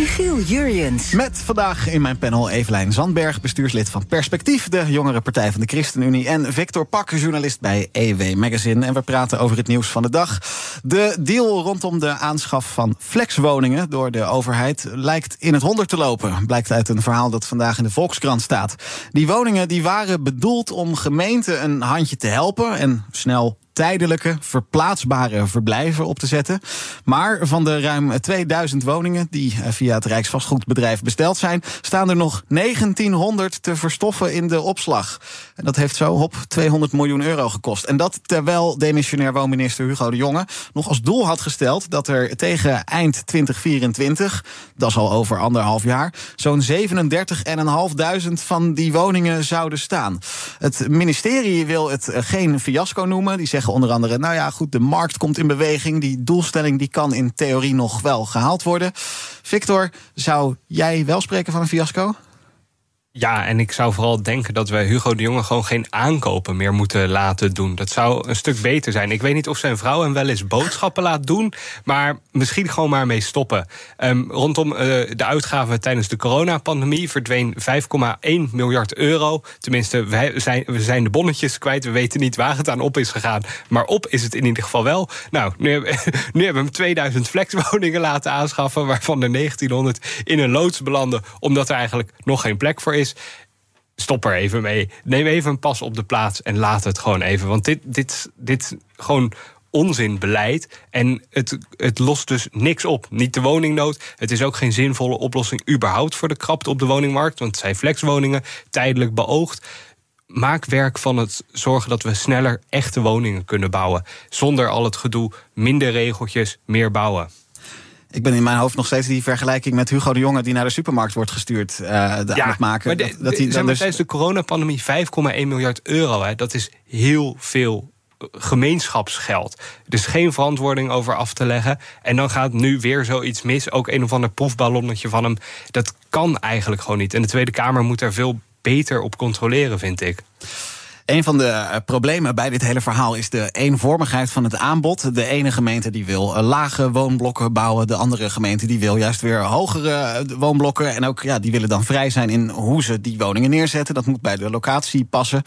Michiel Jurjens. Met vandaag in mijn panel Evelijn Zandberg, bestuurslid van Perspectief, de jongere partij van de ChristenUnie. En Victor Pak, journalist bij EW Magazine. En we praten over het nieuws van de dag. De deal rondom de aanschaf van flexwoningen door de overheid lijkt in het honderd te lopen. Blijkt uit een verhaal dat vandaag in de Volkskrant staat. Die woningen die waren bedoeld om gemeenten een handje te helpen en snel tijdelijke, verplaatsbare verblijven op te zetten. Maar van de ruim 2000 woningen die eh, via het Rijksvastgoedbedrijf besteld zijn, staan er nog 1900 te verstoffen in de opslag. En dat heeft zo op 200 miljoen euro gekost. En dat terwijl demissionair woonminister Hugo de Jonge nog als doel had gesteld dat er tegen eind 2024, dat is al over anderhalf jaar, zo'n 37.500 van die woningen zouden staan. Het ministerie wil het geen fiasco noemen. Die zeggen onder andere, nou ja, goed, de markt komt in beweging. Die doelstelling die kan in theorie nog wel gehaald worden. Victor, zou jij wel spreken van een fiasco? Ja, en ik zou vooral denken dat we Hugo de Jonge gewoon geen aankopen meer moeten laten doen. Dat zou een stuk beter zijn. Ik weet niet of zijn vrouw hem wel eens boodschappen laat doen, maar misschien gewoon maar mee stoppen. Um, rondom uh, de uitgaven tijdens de coronapandemie verdween 5,1 miljard euro. Tenminste, wij zijn, we zijn de bonnetjes kwijt. We weten niet waar het aan op is gegaan. Maar op is het in ieder geval wel. Nou, nu, hebben, nu hebben we hem 2000 flexwoningen laten aanschaffen, waarvan er 1900 in een loods belanden, omdat er eigenlijk nog geen plek voor is stop er even mee. Neem even een pas op de plaats en laat het gewoon even. Want dit, dit, dit gewoon onzinbeleid. En het, het lost dus niks op. Niet de woningnood. Het is ook geen zinvolle oplossing überhaupt voor de krapte op de woningmarkt. Want het zijn flexwoningen, tijdelijk beoogd. Maak werk van het zorgen dat we sneller echte woningen kunnen bouwen. Zonder al het gedoe, minder regeltjes, meer bouwen. Ik ben in mijn hoofd nog steeds die vergelijking met Hugo de Jonge die naar de supermarkt wordt gestuurd uh, de ja, aan het maken. Maar dat, dat hij dan dus... Tijdens de coronapandemie 5,1 miljard euro. Hè, dat is heel veel gemeenschapsgeld. Dus geen verantwoording over af te leggen. En dan gaat nu weer zoiets mis. Ook een of ander proefballonnetje van hem. Dat kan eigenlijk gewoon niet. En de Tweede Kamer moet er veel beter op controleren, vind ik. Een van de eh, problemen bij dit hele verhaal is de eenvormigheid van het aanbod. De ene gemeente die wil eh, lage woonblokken bouwen, de andere gemeente die wil juist weer hogere eh, woonblokken. En ook ja, die willen dan vrij zijn in hoe ze die woningen neerzetten. Dat moet bij de locatie passen.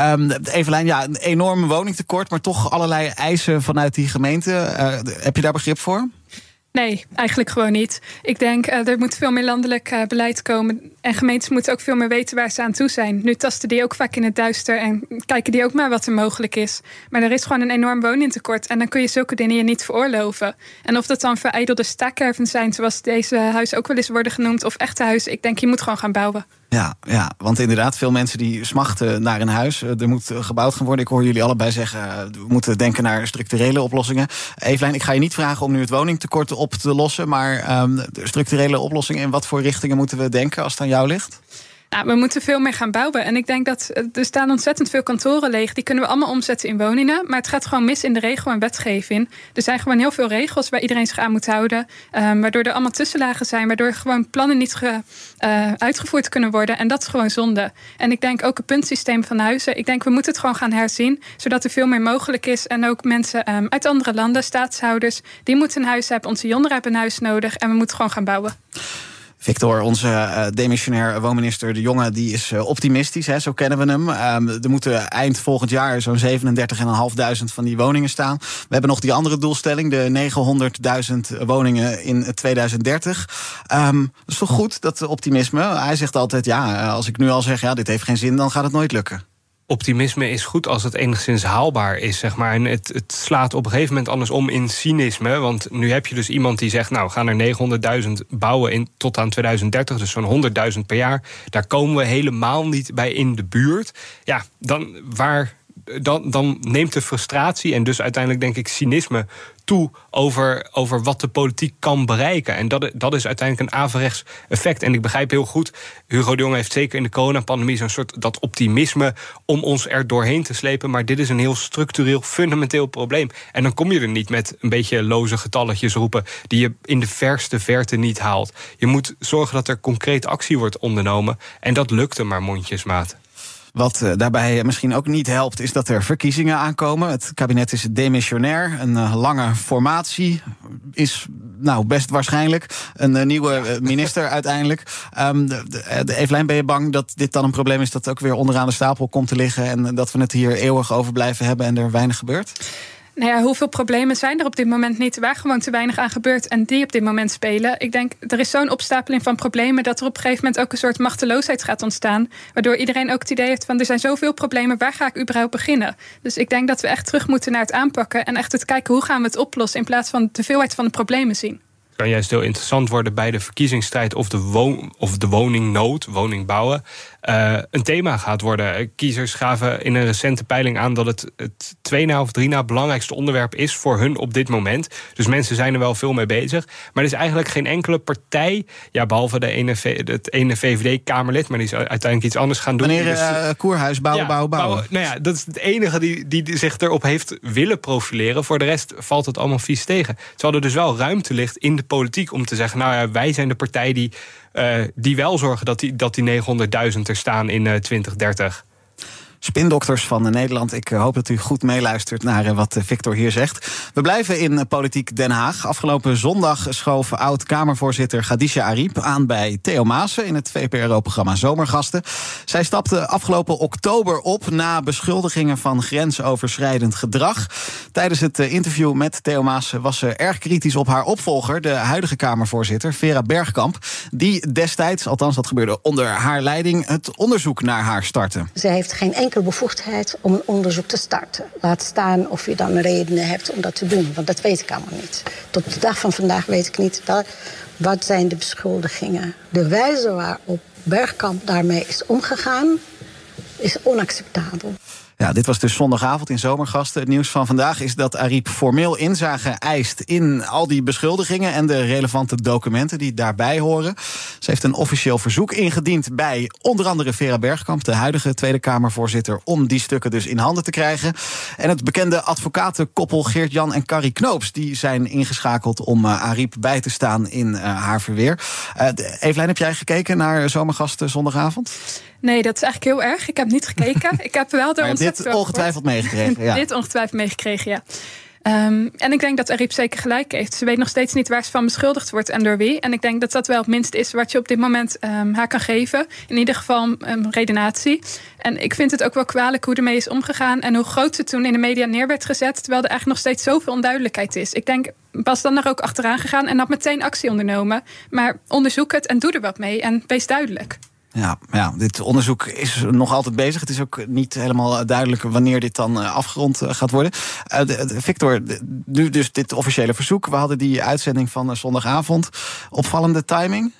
Um, Evelijn, ja, een enorm woningtekort, maar toch allerlei eisen vanuit die gemeente. heb je daar begrip voor? Nee, eigenlijk gewoon niet. Ik denk er moet veel meer landelijk beleid komen. En gemeentes moeten ook veel meer weten waar ze aan toe zijn. Nu tasten die ook vaak in het duister en kijken die ook maar wat er mogelijk is. Maar er is gewoon een enorm woningtekort. En dan kun je zulke dingen je niet veroorloven. En of dat dan vereidelde staakerven zijn, zoals deze huizen ook wel eens worden genoemd, of echte huizen. Ik denk, je moet gewoon gaan bouwen. Ja, ja, want inderdaad, veel mensen die smachten naar een huis. Er moet gebouwd gaan worden. Ik hoor jullie allebei zeggen, we moeten denken naar structurele oplossingen. Evelijn, ik ga je niet vragen om nu het woningtekort op te lossen. Maar um, structurele oplossingen, in wat voor richtingen moeten we denken als ligt? Nou, we moeten veel meer gaan bouwen. En ik denk dat er staan ontzettend veel kantoren leeg. Die kunnen we allemaal omzetten in woningen. Maar het gaat gewoon mis in de regel en wetgeving. Er zijn gewoon heel veel regels waar iedereen zich aan moet houden. Um, waardoor er allemaal tussenlagen zijn. Waardoor gewoon plannen niet ge, uh, uitgevoerd kunnen worden. En dat is gewoon zonde. En ik denk ook het puntsysteem van huizen. Ik denk we moeten het gewoon gaan herzien. Zodat er veel meer mogelijk is. En ook mensen um, uit andere landen, staatshouders. Die moeten een huis hebben. Onze jongeren hebben een huis nodig. En we moeten gewoon gaan bouwen. Victor, onze uh, demissionair woonminister De Jonge, die is uh, optimistisch, hè, zo kennen we hem. Um, er moeten eind volgend jaar zo'n 37.500 van die woningen staan. We hebben nog die andere doelstelling, de 900.000 woningen in 2030. Um, dat is toch goed, dat optimisme? Hij zegt altijd, ja, als ik nu al zeg, ja, dit heeft geen zin, dan gaat het nooit lukken optimisme is goed als het enigszins haalbaar is, zeg maar. En het, het slaat op een gegeven moment anders om in cynisme. Want nu heb je dus iemand die zegt, nou, we gaan er 900.000 bouwen in, tot aan 2030, dus zo'n 100.000 per jaar. Daar komen we helemaal niet bij in de buurt. Ja, dan waar dan, dan neemt de frustratie en dus uiteindelijk denk ik cynisme toe over, over wat de politiek kan bereiken. En dat, dat is uiteindelijk een averechts effect. En ik begrijp heel goed, Hugo de Jonge heeft zeker in de coronapandemie zo'n soort dat optimisme om ons er doorheen te slepen. Maar dit is een heel structureel, fundamenteel probleem. En dan kom je er niet met een beetje loze getalletjes roepen die je in de verste verte niet haalt. Je moet zorgen dat er concreet actie wordt ondernomen. En dat lukte maar mondjesmaat. Wat uh, daarbij misschien ook niet helpt, is dat er verkiezingen aankomen. Het kabinet is demissionair. Een uh, lange formatie is nou best waarschijnlijk een uh, nieuwe minister uiteindelijk. Um, de, de Evelijn, ben je bang dat dit dan een probleem is dat ook weer onderaan de stapel komt te liggen en dat we het hier eeuwig over blijven hebben en er weinig gebeurt? Nou ja, hoeveel problemen zijn er op dit moment niet waar gewoon te weinig aan gebeurt en die op dit moment spelen? Ik denk, er is zo'n opstapeling van problemen dat er op een gegeven moment ook een soort machteloosheid gaat ontstaan. Waardoor iedereen ook het idee heeft van er zijn zoveel problemen, waar ga ik überhaupt beginnen? Dus ik denk dat we echt terug moeten naar het aanpakken en echt het kijken hoe gaan we het oplossen in plaats van de veelheid van de problemen zien kan juist heel interessant worden bij de verkiezingsstrijd of de, woon, of de woningnood, woningbouwen, uh, een thema gaat worden. Kiezers gaven in een recente peiling aan dat het het twee na of drie na belangrijkste onderwerp is voor hun op dit moment. Dus mensen zijn er wel veel mee bezig. Maar er is eigenlijk geen enkele partij, ja, behalve de ene, het ene VVD-Kamerlid, maar die is uiteindelijk iets anders gaan doen. Meneer uh, Koerhuis, bouwen, ja, bouwen, bouwen. Nou ja, dat is het enige die, die zich erop heeft willen profileren. Voor de rest valt het allemaal vies tegen. Terwijl er dus wel ruimte ligt in de politiek om te zeggen: nou ja, wij zijn de partij die die wel zorgen dat die, dat die 900.000 er staan in uh, 2030 spindokters van Nederland. Ik eh, hoop dat u goed meeluistert naar eh, wat Victor hier zegt. We blijven in eh, Politiek Den Haag. Afgelopen zondag schoof oud-Kamervoorzitter Gadisha Ariep aan bij Theo Maassen in het VPRO-programma Zomergasten. Zij stapte afgelopen oktober op na beschuldigingen van grensoverschrijdend gedrag. Tijdens het interview met Theo Maassen was ze erg kritisch op haar opvolger, de huidige Kamervoorzitter Vera Bergkamp, die destijds, althans dat gebeurde onder haar leiding, het onderzoek naar haar startte. Ze heeft geen enkel bevoegdheid om een onderzoek te starten. Laat staan of je dan redenen hebt om dat te doen. Want dat weet ik allemaal niet. Tot de dag van vandaag weet ik niet wat zijn de beschuldigingen. De wijze waarop Bergkamp daarmee is omgegaan is onacceptabel. Ja, dit was dus zondagavond in Zomergasten. Het nieuws van vandaag is dat Ariep formeel inzage eist in al die beschuldigingen en de relevante documenten die daarbij horen. Ze heeft een officieel verzoek ingediend bij onder andere Vera Bergkamp, de huidige Tweede Kamervoorzitter, om die stukken dus in handen te krijgen. En het bekende advocatenkoppel Geert-Jan en Carrie Knoops, die zijn ingeschakeld om uh, Ariep bij te staan in uh, haar verweer. Uh, Evelijn, heb jij gekeken naar Zomergasten zondagavond? Nee, dat is eigenlijk heel erg. Ik heb niet gekeken. ik heb wel er ontzettend dit ongetwijfeld meegekregen. Ja. dit ongetwijfeld meegekregen, ja. Um, en ik denk dat Ariep zeker gelijk heeft. Ze weet nog steeds niet waar ze van beschuldigd wordt en door wie. En ik denk dat dat wel het minste is wat je op dit moment um, haar kan geven. In ieder geval um, redenatie. En ik vind het ook wel kwalijk hoe ermee is omgegaan. En hoe groot ze toen in de media neer werd gezet. Terwijl er eigenlijk nog steeds zoveel onduidelijkheid is. Ik denk, was dan er ook achteraan gegaan en had meteen actie ondernomen. Maar onderzoek het en doe er wat mee. En wees duidelijk. Ja, ja, dit onderzoek is nog altijd bezig. Het is ook niet helemaal duidelijk wanneer dit dan eh, afgerond eh, gaat worden. Uh, Victor, nu dus dit officiële verzoek. We hadden die uitzending van zondagavond. Opvallende timing?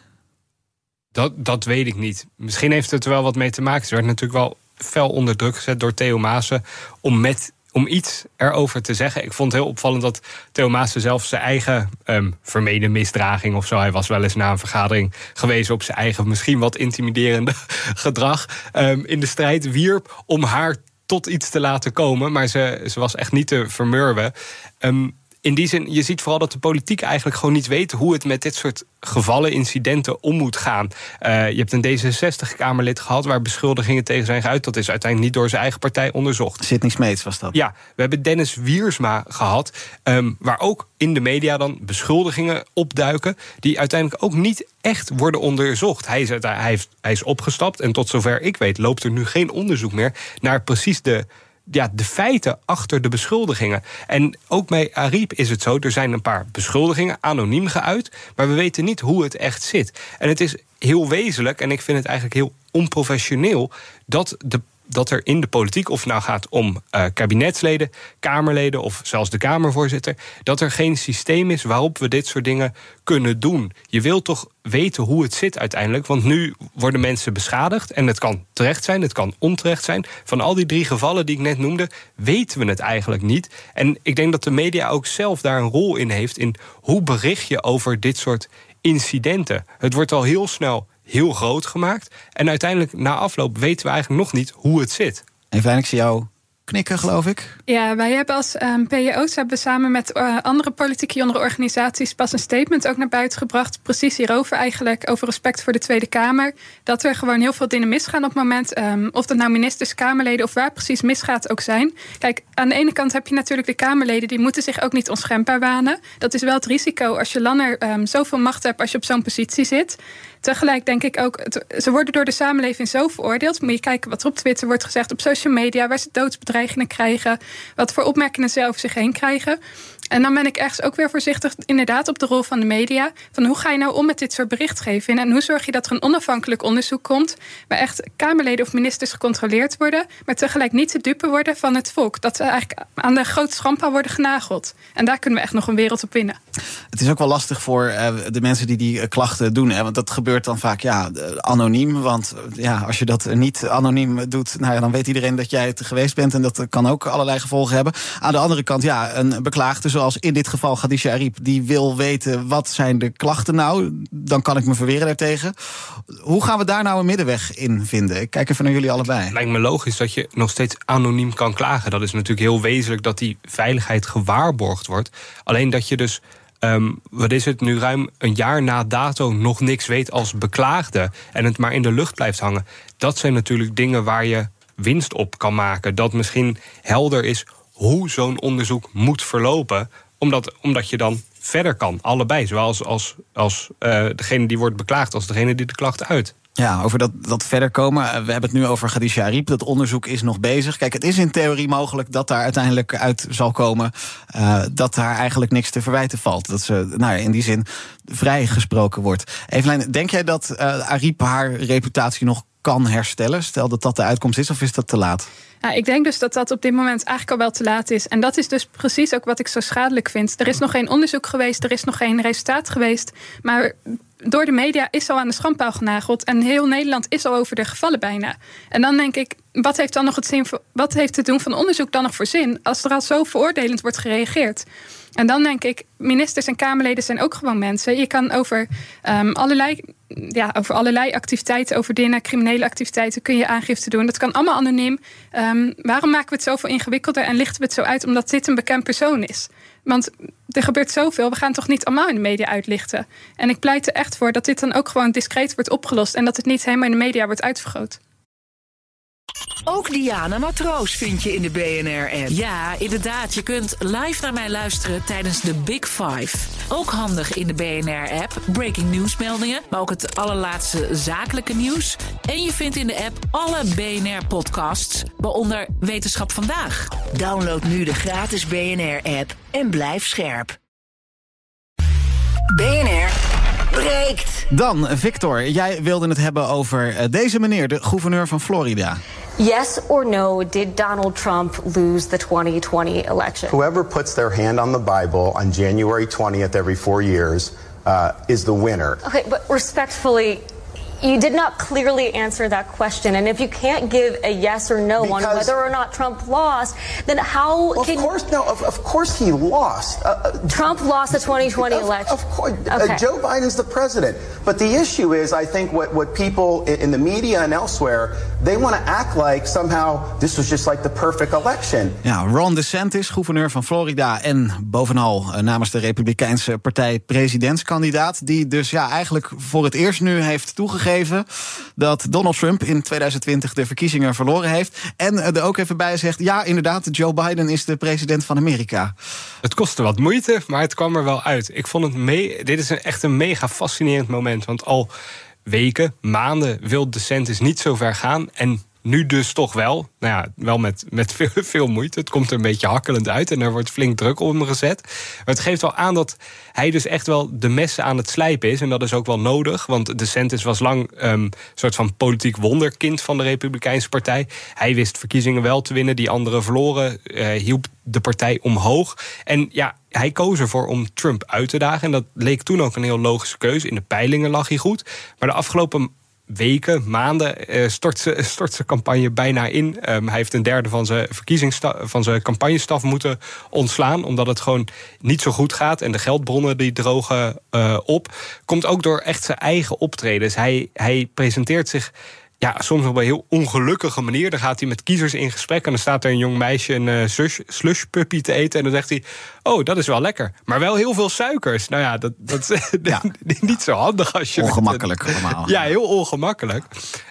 Dat, dat weet ik niet. Misschien heeft het er wel wat mee te maken. Ze werd natuurlijk wel fel onder druk gezet door Theo Maassen... om met om iets erover te zeggen. Ik vond het heel opvallend dat Theo Maassen zelf zijn eigen um, vermeden misdraging of zo. Hij was wel eens na een vergadering gewezen op zijn eigen, misschien wat intimiderende gedrag. Um, in de strijd wierp om haar tot iets te laten komen. Maar ze, ze was echt niet te vermurwen. Um, in die zin, je ziet vooral dat de politiek eigenlijk gewoon niet weet hoe het met dit soort gevallen, incidenten om moet gaan. Uh, je hebt een D66-Kamerlid gehad waar beschuldigingen tegen zijn geuit. Dat is uiteindelijk niet door zijn eigen partij onderzocht. Sidney Smeets was dat. Ja, we hebben Dennis Wiersma gehad, um, waar ook in de media dan beschuldigingen opduiken, die uiteindelijk ook niet echt worden onderzocht. Hij is, hij, heeft, hij is opgestapt en tot zover ik weet loopt er nu geen onderzoek meer naar precies de ja, de feiten achter de beschuldigingen. En ook bij Ariep is het zo, er zijn een paar beschuldigingen anoniem geuit, maar we weten niet hoe het echt zit. En het is heel wezenlijk, en ik vind het eigenlijk heel onprofessioneel, dat de dat er in de politiek, of het nou gaat om uh, kabinetsleden, Kamerleden of zelfs de Kamervoorzitter, dat er geen systeem is waarop we dit soort dingen kunnen doen. Je wilt toch weten hoe het zit uiteindelijk. Want nu worden mensen beschadigd. En het kan terecht zijn, het kan onterecht zijn. Van al die drie gevallen die ik net noemde, weten we het eigenlijk niet. En ik denk dat de media ook zelf daar een rol in heeft. In hoe bericht je over dit soort incidenten. Het wordt al heel snel heel groot gemaakt. En uiteindelijk, na afloop, weten we eigenlijk nog niet hoe het zit. Even ik zie jou knikken, geloof ik. Ja, wij hebben als um, ehm, PJO's hebben samen met uh, andere politieke jongere organisaties pas een statement ook naar buiten gebracht. Precies hierover eigenlijk, over respect voor de Tweede Kamer. Dat er gewoon heel veel dingen misgaan op het moment. Um, of dat nou ministers, Kamerleden of waar precies misgaat ook zijn. Kijk, aan de ene kant heb je natuurlijk de Kamerleden, die moeten zich ook niet onschendbaar wanen. Dat is wel het risico als je langer um, zoveel macht hebt als je op zo'n positie zit. Tegelijk denk ik ook, ze worden door de samenleving zo veroordeeld. Moet je kijken wat er op Twitter wordt gezegd, op social media, waar ze doodsbedreigingen krijgen, wat voor opmerkingen ze over zich heen krijgen. En dan ben ik ergens ook weer voorzichtig, inderdaad, op de rol van de media. Van hoe ga je nou om met dit soort berichtgeving? En hoe zorg je dat er een onafhankelijk onderzoek komt, waar echt Kamerleden of ministers gecontroleerd worden, maar tegelijk niet te dupe worden van het volk. Dat ze eigenlijk aan de grote schampa worden genageld. En daar kunnen we echt nog een wereld op winnen. Het is ook wel lastig voor uh, de mensen die die uh, klachten doen. Hè? Want dat gebeurt dan vaak ja, anoniem. Want ja, als je dat niet anoniem doet, nou ja, dan weet iedereen dat jij het geweest bent. En dat kan ook allerlei gevolgen hebben. Aan de andere kant, ja, een beklaagde zoals in dit geval Khadija Ariep, die wil weten wat zijn de klachten nou. Dan kan ik me verweren daartegen. Hoe gaan we daar nou een middenweg in vinden? Ik kijk even naar jullie allebei. Lijkt me logisch dat je nog steeds anoniem kan klagen. Dat is natuurlijk heel wezenlijk dat die veiligheid gewaarborgd wordt. Alleen dat je dus Um, wat is het nu ruim een jaar na dato nog niks weet als beklaagde en het maar in de lucht blijft hangen. Dat zijn natuurlijk dingen waar je winst op kan maken. Dat misschien helder is hoe zo'n onderzoek moet verlopen, omdat, omdat je dan verder kan, allebei. Zowel als, als, als uh, degene die wordt beklaagd, als degene die de klacht uit. Ja, over dat, dat verder komen. Eh, we hebben het nu over Khadija Ariep. Dat onderzoek is nog bezig. Kijk, het is in theorie mogelijk dat daar uiteindelijk uit zal komen... Uh, dat daar eigenlijk niks te verwijten valt. Dat ze nou ja, in die zin vrijgesproken wordt. Evelijn, denk jij dat uh, Ariep haar reputatie nog kan herstellen? Stel dat dat de uitkomst is, of is dat te laat? Nou, ik denk dus dat dat op dit moment eigenlijk al wel te laat is. En dat is dus precies ook wat ik zo schadelijk vind. Er is nog geen onderzoek geweest, er is nog geen resultaat geweest. Maar door de media is al aan de schandpaal genageld. En heel Nederland is al over de gevallen bijna. En dan denk ik, wat heeft dan nog het zin wat heeft het doen van onderzoek dan nog voor zin? Als er al zo veroordelend wordt gereageerd. En dan denk ik, ministers en Kamerleden zijn ook gewoon mensen. Je kan over, um, allerlei, ja, over allerlei activiteiten, over dingen, criminele activiteiten, kun je aangifte doen. Dat kan allemaal anoniem. Um, waarom maken we het zoveel ingewikkelder en lichten we het zo uit omdat dit een bekend persoon is? Want er gebeurt zoveel, we gaan toch niet allemaal in de media uitlichten. En ik pleit er echt voor dat dit dan ook gewoon discreet wordt opgelost en dat het niet helemaal in de media wordt uitvergroot. Ook Diana Matroos vind je in de BNR-app. Ja, inderdaad. Je kunt live naar mij luisteren tijdens de Big Five. Ook handig in de BNR-app. Breaking nieuwsmeldingen, maar ook het allerlaatste zakelijke nieuws. En je vindt in de app alle BNR-podcasts, waaronder Wetenschap Vandaag. Download nu de gratis BNR-app en blijf scherp. BNR breekt. Dan, Victor, jij wilde het hebben over eh, deze meneer, de gouverneur van Florida. Yes or no, did Donald Trump lose the 2020 election? Whoever puts their hand on the Bible on January 20th every four years uh, is the winner. Okay, but respectfully, you did not clearly answer that question. And if you can't give a yes or no because on whether or not Trump lost, then how well, can of course no? Of, of course he lost. Uh, uh Trump lost the 2020 of, election. Of course, uh, okay. uh, Joe Biden's the president. But the issue is, I think what what people in, in the media and elsewhere they want to act like somehow this was just like the perfect election. Ja, Ron DeSantis, gouverneur van Florida en bovenal uh, namens de Republikeinse partij presidentskandidaat, die dus ja eigenlijk voor het eerst nu heeft toegegeven dat Donald Trump in 2020 de verkiezingen verloren heeft. En er ook even bij zegt: ja, inderdaad, Joe Biden is de president van Amerika. Het kostte wat moeite, maar het kwam er wel uit. Ik vond het mee. Dit is een, echt een mega fascinerend moment. Want al weken, maanden wil DeSantis niet zo ver gaan. En Nu dus toch wel. Nou ja, wel met, met veel, veel moeite. Het komt er een beetje hakkelend uit en er wordt flink druk op hem gezet. Maar het geeft wel aan dat hij dus echt wel de messen aan het slijpen is. En dat is ook wel nodig, want DeSantis was lang um, een soort van politiek wonderkind van de Republikeinse Partij. Hij wist verkiezingen wel te winnen, die anderen verloren. Uh, hielp de partij omhoog. En ja, hij koos ervoor om Trump uit te dagen. En dat leek toen ook een heel logische keuze. In de peilingen lag hij goed. Maar de afgelopen weken, maanden uh, stort, zijn, stort zijn campagne bijna in. Um, hij heeft een derde van zijn, van zijn campagnestaf moeten ontslaan... omdat het gewoon niet zo goed gaat en de geldbronnen die drogen uh, op. Komt ook door echt zijn eigen optredens. Hij, hij presenteert zich ja, soms op een heel ongelukkige manier. Dan gaat hij met kiezers in gesprek en dan staat er een jong meisje een uh, slush, slush puppy te eten. En dan zegt hij: Oh, dat is wel lekker. Maar wel heel veel suikers. Nou ja, dat, dat is ja. niet zo handig als je. Ongemakkelijk met, allemaal. Ja, heel ongemakkelijk.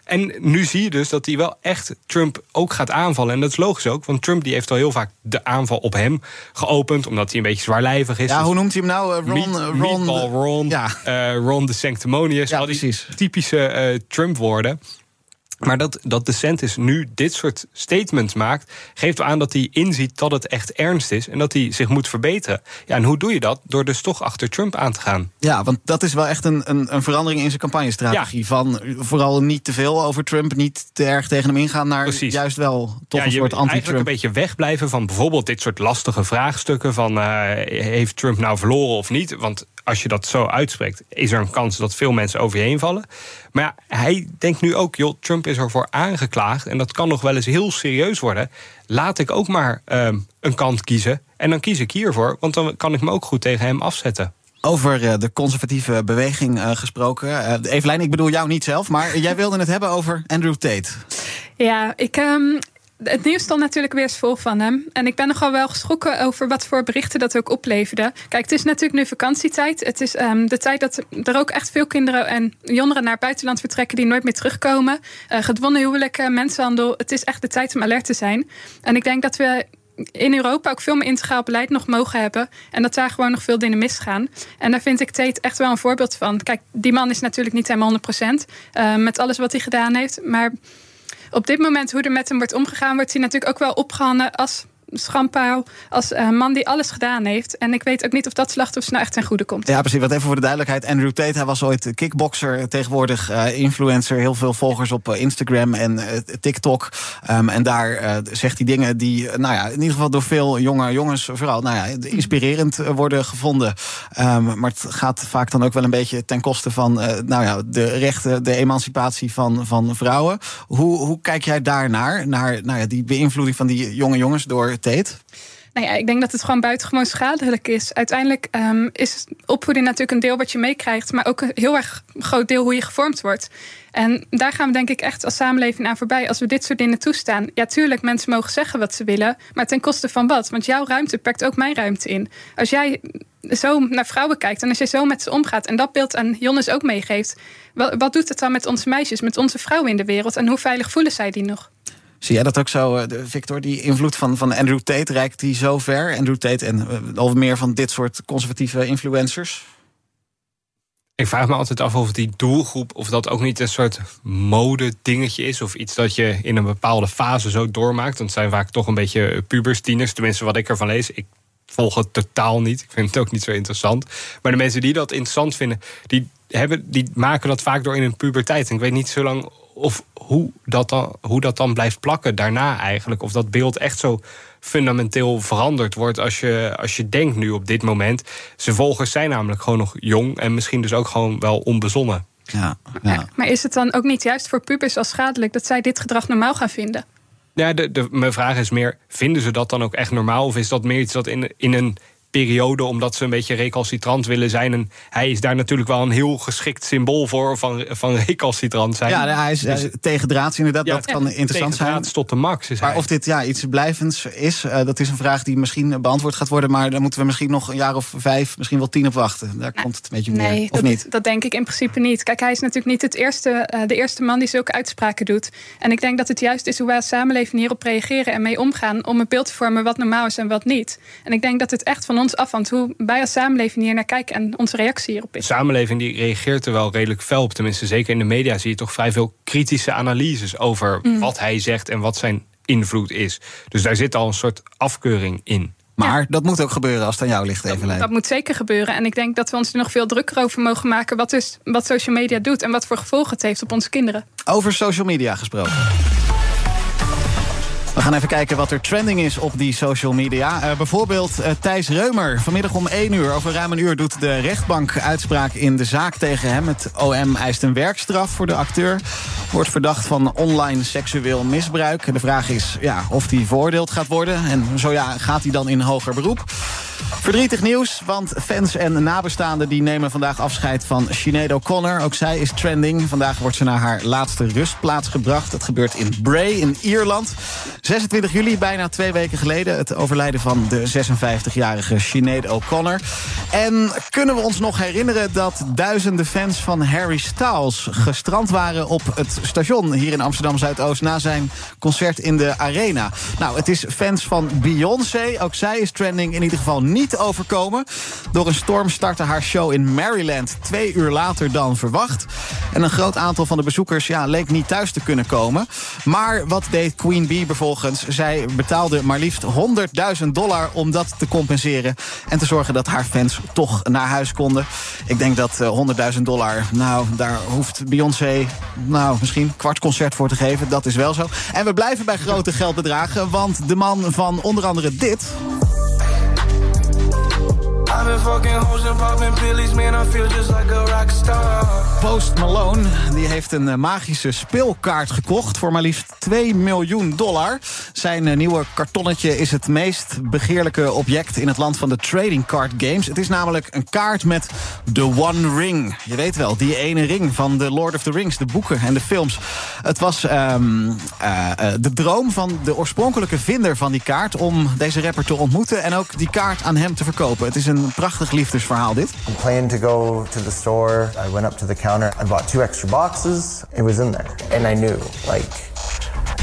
En nu zie je dus dat hij wel echt Trump ook gaat aanvallen. En dat is logisch ook, want Trump die heeft al heel vaak de aanval op hem geopend. Omdat hij een beetje zwaarlijvig is. Ja, dus hoe noemt hij hem nou? Uh, Ron, Meat, Ron, Ron, Ron, ja. uh, Ron de Sanctimonious. Ja, al die precies. typische uh, Trump-woorden. Maar dat, dat DeSantis nu dit soort statements maakt, geeft aan dat hij inziet dat het echt ernst is en dat hij zich moet verbeteren. Ja, en hoe doe je dat? Door dus toch achter Trump aan te gaan. Ja, want dat is wel echt een, een, een verandering in zijn campagnestrategie. Ja. Van vooral niet te veel over Trump, niet te erg tegen hem ingaan, naar Precies. juist wel toch ja, een soort anti-Trump. Eigenlijk een beetje wegblijven van bijvoorbeeld dit soort lastige vraagstukken van uh, heeft Trump nou verloren of niet? Want als je dat zo uitspreekt, is er een kans dat veel mensen over je heen vallen. Maar ja, hij denkt nu ook, joh, Trump is ervoor aangeklaagd en dat kan nog wel eens heel serieus worden. Laat ik ook maar um, een kant kiezen en dan kies ik hiervoor, want dan kan ik me ook goed tegen hem afzetten. Over uh, de conservatieve beweging uh, gesproken. Uh, Evelijn, ik bedoel jou niet zelf, maar jij wilde het hebben over Andrew Tate. Ja, ik, um, het nieuws stond natuurlijk weer eens vol van hem. En ik ben nogal wel geschrokken over wat voor berichten dat ook opleverde. Kijk, het is natuurlijk nu vakantietijd. Het is um, de tijd dat er ook echt veel kinderen en jongeren naar het buitenland vertrekken die nooit meer terugkomen. Uh, gedwongen huwelijken, mensenhandel. Het is echt de tijd om alert te zijn. En ik denk dat we in Europa ook veel meer integraal beleid nog mogen hebben. En dat daar gewoon nog veel dingen misgaan. En daar vind ik Tate echt wel een voorbeeld van. Kijk, die man is natuurlijk niet helemaal 100% uh, met alles wat hij gedaan heeft. Maar op dit moment, hoe er met hem wordt omgegaan, wordt hij natuurlijk ook wel opgehangen als schandpaal als uh, man die alles gedaan heeft. En ik weet ook niet of dat slachtoffer nou echt ten goede komt. Ja, precies. Wat even voor de duidelijkheid. Andrew Tate, hij was ooit kickboxer, tegenwoordig uh, influencer. Heel veel volgers op Instagram en uh, TikTok. Um, en daar zegt hij dingen die, nou ja, in ieder geval door veel jonge jongens vooral, nou ja, inspirerend worden gevonden. Um, maar het gaat vaak dan ook wel een beetje ten koste van, nou ja, de rechten, de emancipatie van, van vrouwen. Hoe, hoe kijk jij daarnaar? Naar nou ja, die beïnvloeding van die jonge jongens door Nou ja, ik denk dat het gewoon buitengewoon schadelijk is. Uiteindelijk um, is opvoeding natuurlijk een deel wat je meekrijgt, maar ook een heel erg groot deel hoe je gevormd wordt. En daar gaan we denk ik echt als samenleving aan voorbij als we dit soort dingen toestaan. Ja, tuurlijk, mensen mogen zeggen wat ze willen, maar ten koste van wat? Want jouw ruimte perkt ook mijn ruimte in. Als jij zo naar vrouwen kijkt en als jij zo met ze omgaat en dat beeld aan Jonnes ook meegeeft, wat doet het dan met onze meisjes, met onze vrouwen in de wereld en hoe veilig voelen zij die nog? Zie jij dat ook zo, Victor? Die invloed van, van Andrew Tate reikt die zo ver? Andrew Tate en al meer van dit soort conservatieve influencers? Ik vraag me altijd af of die doelgroep, of dat ook niet een soort mode-dingetje is. Of iets dat je in een bepaalde fase zo doormaakt. Want het zijn vaak toch een beetje pubers, tieners. Tenminste, wat ik ervan lees. Ik volg het totaal niet. Ik vind het ook niet zo interessant. Maar de mensen die dat interessant vinden, die, hebben, die maken dat vaak door in hun puberteit. En ik weet niet zo lang of hoe dat, dan, hoe dat dan blijft plakken daarna eigenlijk. Of dat beeld echt zo fundamenteel veranderd wordt als je, als je denkt nu op dit moment. Zijn volgers zijn namelijk gewoon nog jong en misschien dus ook gewoon wel onbezonnen. Ja, ja. Maar is het dan ook niet juist voor pubers als schadelijk dat zij dit gedrag normaal gaan vinden? Ja, de, de, mijn vraag is meer: vinden ze dat dan ook echt normaal? Of is dat meer iets dat in, in een periode omdat ze een beetje recalcitrant willen zijn. En hij is daar natuurlijk wel een heel geschikt symbool voor van, van recalcitrant zijn. Ja, hij is, dus, tegen draads inderdaad. Ja, dat kan interessant zijn. tot de max is Maar hij. of dit ja, iets blijvends is, uh, dat is een vraag die misschien beantwoord gaat worden. Maar daar moeten we misschien nog een jaar of vijf, misschien wel tien op wachten. Daar komt het een beetje nee, neer. Of dat, niet? Dat denk ik in principe niet. Kijk, hij is natuurlijk niet het eerste, uh, de eerste man die zulke uitspraken doet. En ik denk dat het juist is hoe wij als samenleving hierop reageren en mee omgaan. om een beeld te vormen wat normaal is en wat niet. En ik denk dat het echt van ons af. Want hoe wij als samenleving hier naar kijken en onze reactie hierop is. De samenleving die reageert er wel redelijk fel op. Tenminste, zeker in de media zie je toch vrij veel kritische analyses over Mm. wat hij zegt en wat zijn invloed is. Dus daar zit al een soort afkeuring in. Maar dat moet ook gebeuren als het aan jou ligt, Evelijn. Dat moet zeker gebeuren. En ik denk dat we ons er nog veel drukker over mogen maken. Wat, is, wat social media doet en wat voor gevolgen het heeft op onze kinderen. Over social media gesproken. We gaan even kijken wat er trending is op die social media. Eh, bijvoorbeeld eh, Thijs Reumer. Vanmiddag om 1 uur, over ruim een uur, doet de rechtbank uitspraak in de zaak tegen hem. Het OM eist een werkstraf voor de acteur. Wordt verdacht van online seksueel misbruik. De vraag is ja, of hij veroordeeld gaat worden. En zo ja, gaat hij dan in hoger beroep? Verdrietig nieuws, want fans en nabestaanden die nemen vandaag afscheid van Sinead O'Connor. Ook zij is trending. Vandaag wordt ze naar haar laatste rustplaats gebracht. Dat gebeurt in Bray in Ierland. 26 juli, bijna twee weken geleden, het overlijden van de 56-jarige Sinead O'Connor. En kunnen we ons nog herinneren dat duizenden fans van Harry Styles gestrand waren op het station hier in Amsterdam Zuidoost na zijn concert in de Arena? Nou, het is fans van Beyoncé. Ook zij is trending in ieder geval niet overkomen. Door een storm startte haar show in Maryland twee uur later dan verwacht. En een groot aantal van de bezoekers ja, leek niet thuis te kunnen komen. Maar wat deed Queen Bee Zij betaalde maar liefst 100.000 dollar om dat te compenseren. En te zorgen dat haar fans toch naar huis konden. Ik denk dat eh, 100.000 dollar, nou, daar hoeft Beyoncé nou, misschien een kwart concert voor te geven. Dat is wel zo. En we blijven bij grote geldbedragen, want de man van onder andere dit. I've been fucking hoes and popping pillies, man. I feel just like a rock star. Post Malone die heeft een eh, magische speelkaart gekocht voor maar liefst 2 miljoen dollar. Zijn eh, nieuwe kartonnetje is het meest begeerlijke object in het land van de trading card games. Het is namelijk een kaart met The One Ring. Je weet wel, die ene ring van The Lord of the Rings, de boeken en de films. Het was ehm, eh, eh, de droom van de oorspronkelijke vinder van die kaart om deze rapper te ontmoeten en ook die kaart aan hem te verkopen. Het is een prachtig liefdesverhaal dit. I'm planning to go to the store. I went up to the counter. I bought two extra boxes. It was in there. And I knew, like,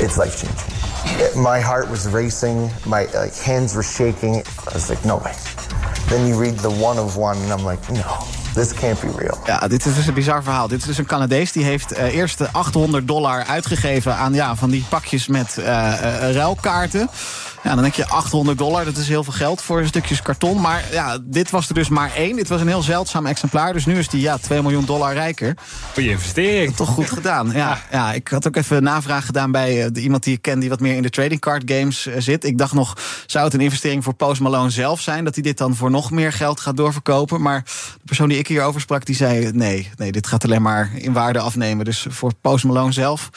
it's life changing. My heart was racing. My like hands were shaking. I was like, no way. Then you read the one of one, and I'm like, no, this can't be real. Ja, dit is dus een bizar verhaal. Dit is dus een Canadees die heeft eh, eerst de 800 dollar uitgegeven aan ja, van die pakjes met eh, ruilkaarten. Ja, dan denk je 800 dollar, dat is heel veel geld voor stukjes karton. Maar ja, dit was er dus maar één. Dit was een heel zeldzaam exemplaar. Dus nu is die ja, 2 miljoen dollar rijker. Goeie investering. Toch goed gedaan. Ja, ja, ik had ook even navraag gedaan bij eh, iemand die ik ken... die wat meer in de trading card games eh, zit. Ik dacht nog, zou het een investering voor Post Malone zelf zijn... dat hij dit dan voor nog meer geld gaat doorverkopen? Maar de persoon die ik hierover sprak, die zei... nee, nee dit gaat alleen maar in waarde afnemen. Dus voor Post Malone zelf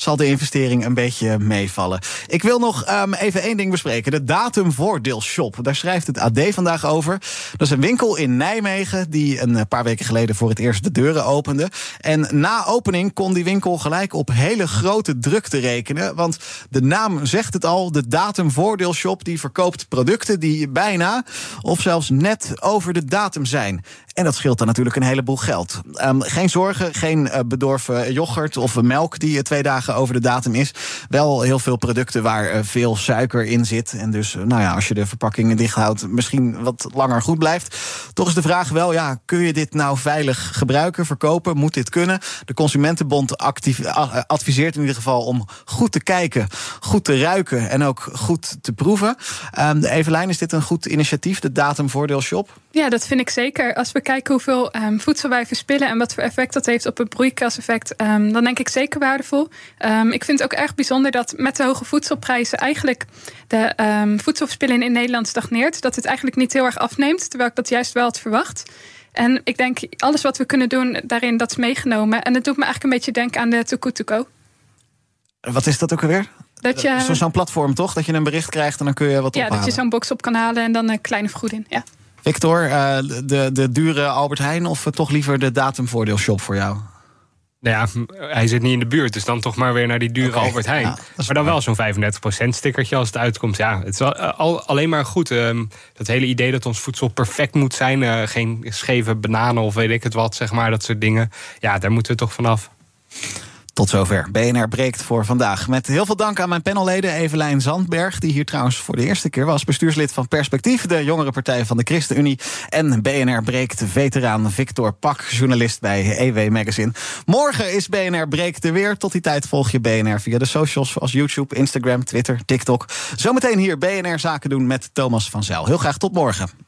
zal de investering een beetje meevallen. Ik wil nog um, even één ding bespreken. De datumvoordeelshop. Daar schrijft het AD vandaag over. Dat is een winkel in Nijmegen die een paar weken geleden voor het eerst de deuren opende. En na opening kon die winkel gelijk op hele grote drukte rekenen. Want de naam zegt het al. De datumvoordeelshop die verkoopt producten die bijna of zelfs net over de datum zijn. En dat scheelt dan natuurlijk een heleboel geld. Um, geen zorgen, geen uh, bedorven yoghurt of melk die uh, twee dagen over de datum is. Wel heel veel producten waar uh, veel suiker in zit. En dus, nou ja, als je de verpakkingen dicht houdt, misschien wat langer goed blijft. Toch is de vraag wel, ja, kun je dit nou veilig gebruiken, verkopen? Moet dit kunnen? De Consumentenbond actief, adviseert in ieder geval om goed te kijken, goed te ruiken en ook goed te proeven. Um, Evelijn, is dit een goed initiatief, de datumvoordeelshop? Ja, dat vind ik zeker. Als we kijken hoeveel um, voedsel wij verspillen en wat voor effect dat heeft op het broeikaseffect, um, dan denk ik zeker waardevol. Um, ik vind het ook erg bijzonder dat met de hoge voedselprijzen eigenlijk de voedselverspilling in Nederland stagneert. Dat het eigenlijk niet heel erg afneemt, terwijl ik dat juist wel had verwacht. En ik denk, alles wat we kunnen doen daarin, dat is meegenomen. En het doet me eigenlijk een beetje denken aan de Go. Wat is dat ook alweer? Dat je, Zo, Zo'n platform toch? Dat je een bericht krijgt en dan kun je wat ja, ophalen. dat je zo'n box op kan halen en dan een kleine vergoeding. Ja. Victor, uh, de, de dure Albert Heijn of toch liever de datumvoordeelshop voor jou? Nou ja, hij zit niet in de buurt, dus dan toch maar weer naar die dure okay, Albert Heijn. Ja, maar dan wel zo'n 35% stickertje als het uitkomt. Ja, het is al, alleen maar goed. Um, dat hele idee dat ons voedsel perfect moet zijn. Uh, geen scheve bananen of weet ik het wat, zeg maar, dat soort dingen. Ja, daar moeten we toch vanaf. Tot zover. BNR breekt voor vandaag. Met heel veel dank aan mijn panelleden Evelijn Zandberg, die hier trouwens voor de eerste keer was, bestuurslid van Perspectief, de jongere partij van de ChristenUnie. En BNR breekt veteraan Victor Pak, journalist bij EW Magazine. Morgen is BNR breekt er weer. Tot die tijd volg je BNR via de socials zoals YouTube, Instagram, Twitter, TikTok. Zometeen hier BNR Zaken doen met Thomas van Zijl. Heel graag tot morgen.